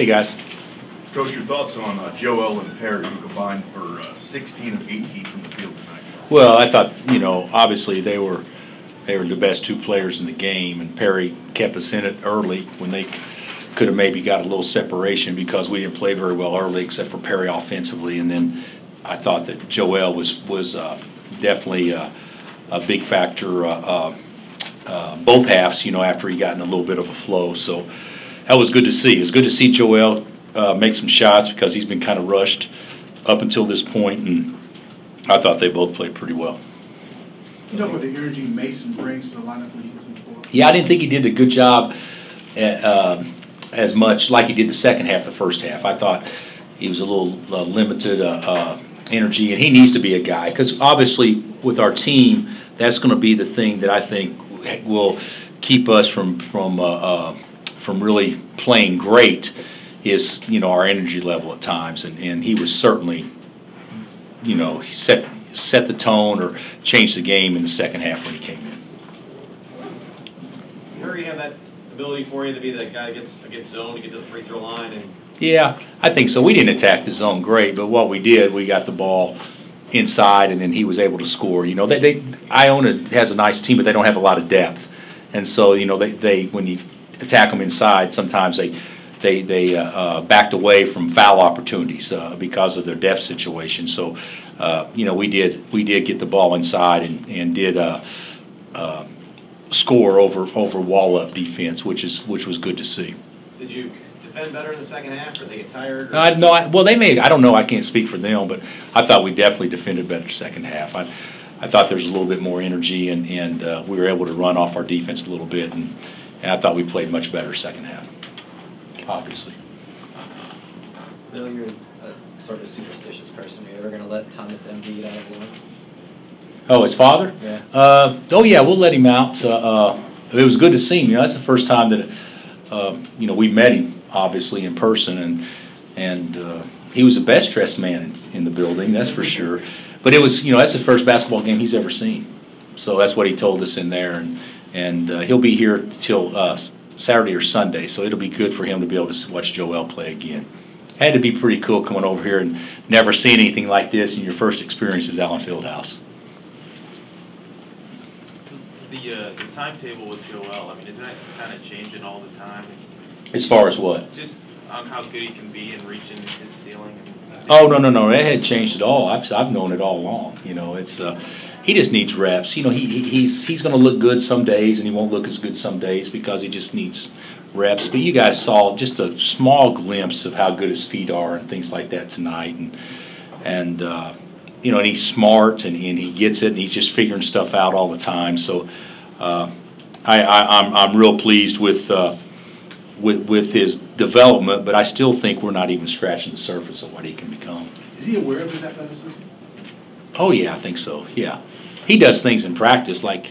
Hey, guys. Coach, your thoughts on uh, Joel and Perry, who combined for uh, 16 of 18 from the field tonight? Well, I thought, you know, obviously they were, they were the best two players in the game, and Perry kept us in it early when they could have maybe got a little separation because we didn't play very well early except for Perry offensively. And then I thought that Joel was, was uh, definitely uh, a big factor uh, uh, both halves, you know, after he got in a little bit of a flow. So that was good to see. It was good to see Joel uh, make some shots because he's been kind of rushed up until this point, and I thought they both played pretty well. You talk about the energy Mason brings to the lineup when he was in. Yeah, I didn't think he did a good job uh, um, as much like he did the second half, the first half. I thought he was a little uh, limited uh, uh, energy, and he needs to be a guy because obviously with our team, that's going to be the thing that I think will keep us from from uh, uh, from really playing great. Is you know our energy level at times, and, and he was certainly, you know, he set set the tone or changed the game in the second half when he came in. Murray have that ability for you to be the guy that gets, against zone, to get to the free throw line and Yeah, I think so. We didn't attack the zone great, but what we did, we got the ball inside, and then he was able to score. You know, they, they Iona has a nice team, but they don't have a lot of depth, and so you know they, they when you attack them inside, sometimes they they they uh, uh, backed away from foul opportunities uh, because of their depth situation. So, uh, you know, we did we did get the ball inside and and did. Uh, uh, score over over wall up defense, which is which was good to see. did you defend better in the second half, or they get tired? or- I no, I, well, they may. I don't know. I can't speak for them, but I thought we definitely defended better second half. I, I thought there was a little bit more energy, and and uh, we were able to run off our defense a little bit, and, and I thought we played much better second half. Obviously, Bill, you're a sort of superstitious person. Are you ever gonna let Thomas Embiid out of Lawrence? oh, his father. Yeah. Uh, oh yeah, we'll let him out. Uh, uh, it was good to see him. You know, that's the first time that, uh, you know, we met him obviously in person, and and uh, he was the best dressed man in, in the building. That's for sure. But it was, you know, that's the first basketball game he's ever seen. So that's what he told us in there, and and uh, he'll be here till uh, Saturday or Sunday. So it'll be good for him to be able to watch Joel play again. Had to be pretty cool coming over here and never seeing anything like this, and your first experience is Allen Fieldhouse. The, uh, the timetable with Joel, I mean, is that kind of changing all the time? As far as what? Just on how good he can be in reaching his ceiling? and- Oh, no, no, no, that hadn't changed at all. I've, I've known it all along, you know, it's, uh, he just needs reps. You know, he, he- he's, he's gonna look good some days and he won't look as good some days because he just needs reps. But you guys saw just a small glimpse of how good his feet are and things like that tonight and, and, uh, you know, and he's smart and, and he gets it and he's just figuring stuff out all the time. So, uh, I, I, I'm, I'm real pleased with, uh, with, with his development, but I still think we're not even scratching the surface of what he can become. Is he aware of his athleticism? Oh, yeah, I think so, yeah. He does things in practice, like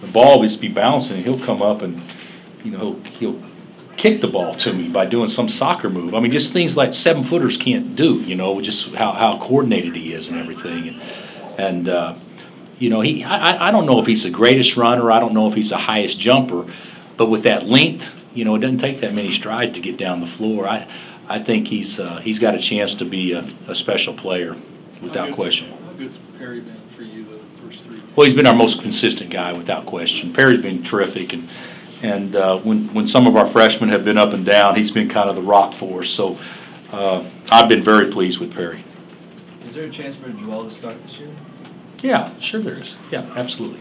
the ball will just be bouncing, and he'll come up and, you know, he'll, he'll kick the ball to me by doing some soccer move. I mean, just things like seven footers can't do, you know, just how, how coordinated he is and everything. And, and uh, you know, he, I, I- I don't know if he's the greatest runner, I don't know if he's the highest jumper, but with that length, you know, it doesn't take that many strides to get down the floor. I, I think he's, uh, he's got a chance to be a, a special player, without question. How good's Perry been for you the first three? Well, he's been our most consistent guy, without question. Perry's been terrific, and, and uh, when, when some of our freshmen have been up and down, he's been kind of the rock for us. So uh, I've been very pleased with Perry. Is there a chance for Joel to start this year? Yeah, sure there is. Yeah, absolutely.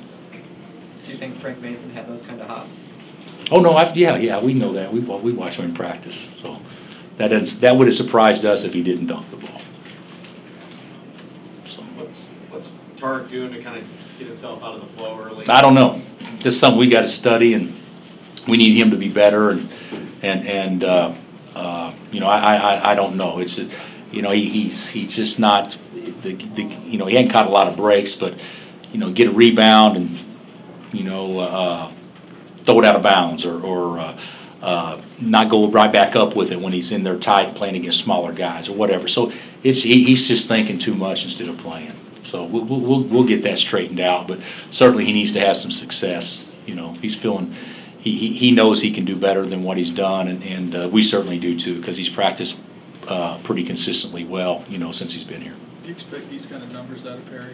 Do you think Frank Mason had those kind of hops? Oh, no, I, yeah, yeah, we know that. We, wa- we watch him in practice, so that is, that would have surprised us if he didn't dunk the ball. So, What's, what's Tarik doing to kind of get himself out of the flow early? I don't know. Just something we got to study, and we need him to be better, and, and, and, uh, uh, you know, I, I, I don't know. It's, you know, he, he's, he's just not, the, the, you know, he hadn't caught a lot of breaks, but, you know, get a rebound and, you know, uh, throw it out of bounds, or, or, uh, uh, not go right back up with it when he's in there tight playing against smaller guys or whatever. So it's, he, he's just thinking too much instead of playing. So we'll, we'll, we'll get that straightened out, but certainly he needs to have some success. You know, he's feeling, he, he he knows he can do better than what he's done, and, and uh, we certainly do too, because he's practiced uh, pretty consistently well, you know, since he's been here. Do you expect these kind of numbers out of Perry?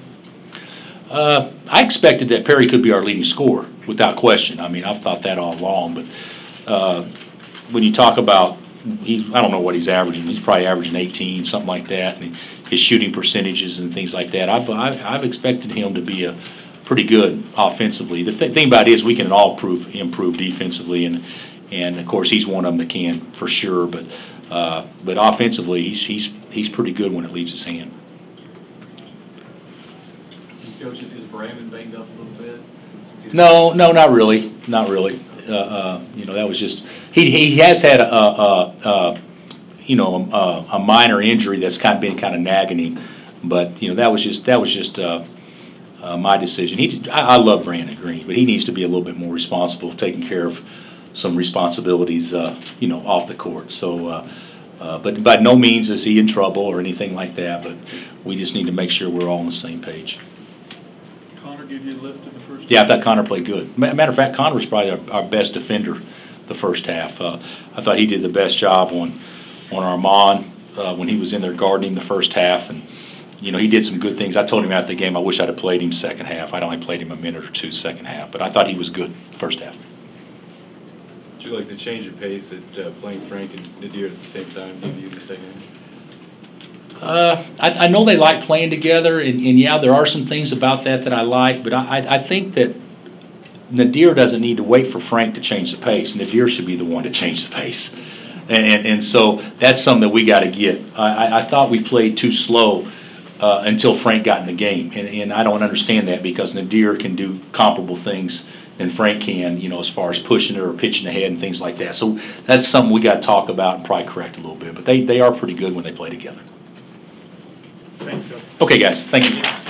Uh, I expected that Perry could be our leading scorer, without question. I mean, I've thought that all along, but uh, when you talk about, he, I don't know what he's averaging, he's probably averaging 18, something like that, and his shooting percentages and things like that. I've, I've I've expected him to be a pretty good offensively. The thi- thing about it is, we can all prove, improve defensively, and, and of course, he's one of them that can, for sure, but, uh, but offensively, he's, he's, he's pretty good when it leaves his hand. Brannen banged up a little bit? No, no, not really, not really. Uh, uh, you know, that was just, he, he has had a, a, a, you know, a, a minor injury that's kind of been kind of nagging him. But, you know, that was just, that was just, uh, uh, my decision. He, I, I love Brannen Greene, but he needs to be a little bit more responsible, taking care of some responsibilities, uh, you know, off the court. So, uh, but by no means is he in trouble or anything like that, but we just need to make sure we're all on the same page. Conner give you a lift in the first? Yeah, I thought Conner played good. Ma- Matter of fact, Conner was probably our, our best defender the first half. Uh, I thought he did the best job on, on Armand, uh, when he was in there guarding him the first half. And, you know, he did some good things. I told him after the game, I wish I'd have played him second half. I'd only played him a minute or two second half, but I thought he was good first half. Would you like to change the pace at uh, playing Frank and Naadir at the same time, give you the second? Uh, I, I know they like playing together, and, and yeah, there are some things about that that I like, but I, I- I think that Naadir doesn't need to wait for Frank to change the pace. Naadir should be the one to change the pace. And, and, and so that's something that we got to get. I, I, thought we played too slow uh, until Frank got in the game, and, and I don't understand that because Naadir can do comparable things than Frank can, you know, as far as pushing it or pitching ahead and things like that. So that's something we got to talk about and probably correct a little bit. But they, they are pretty good when they play together. Okay, guys, thank you.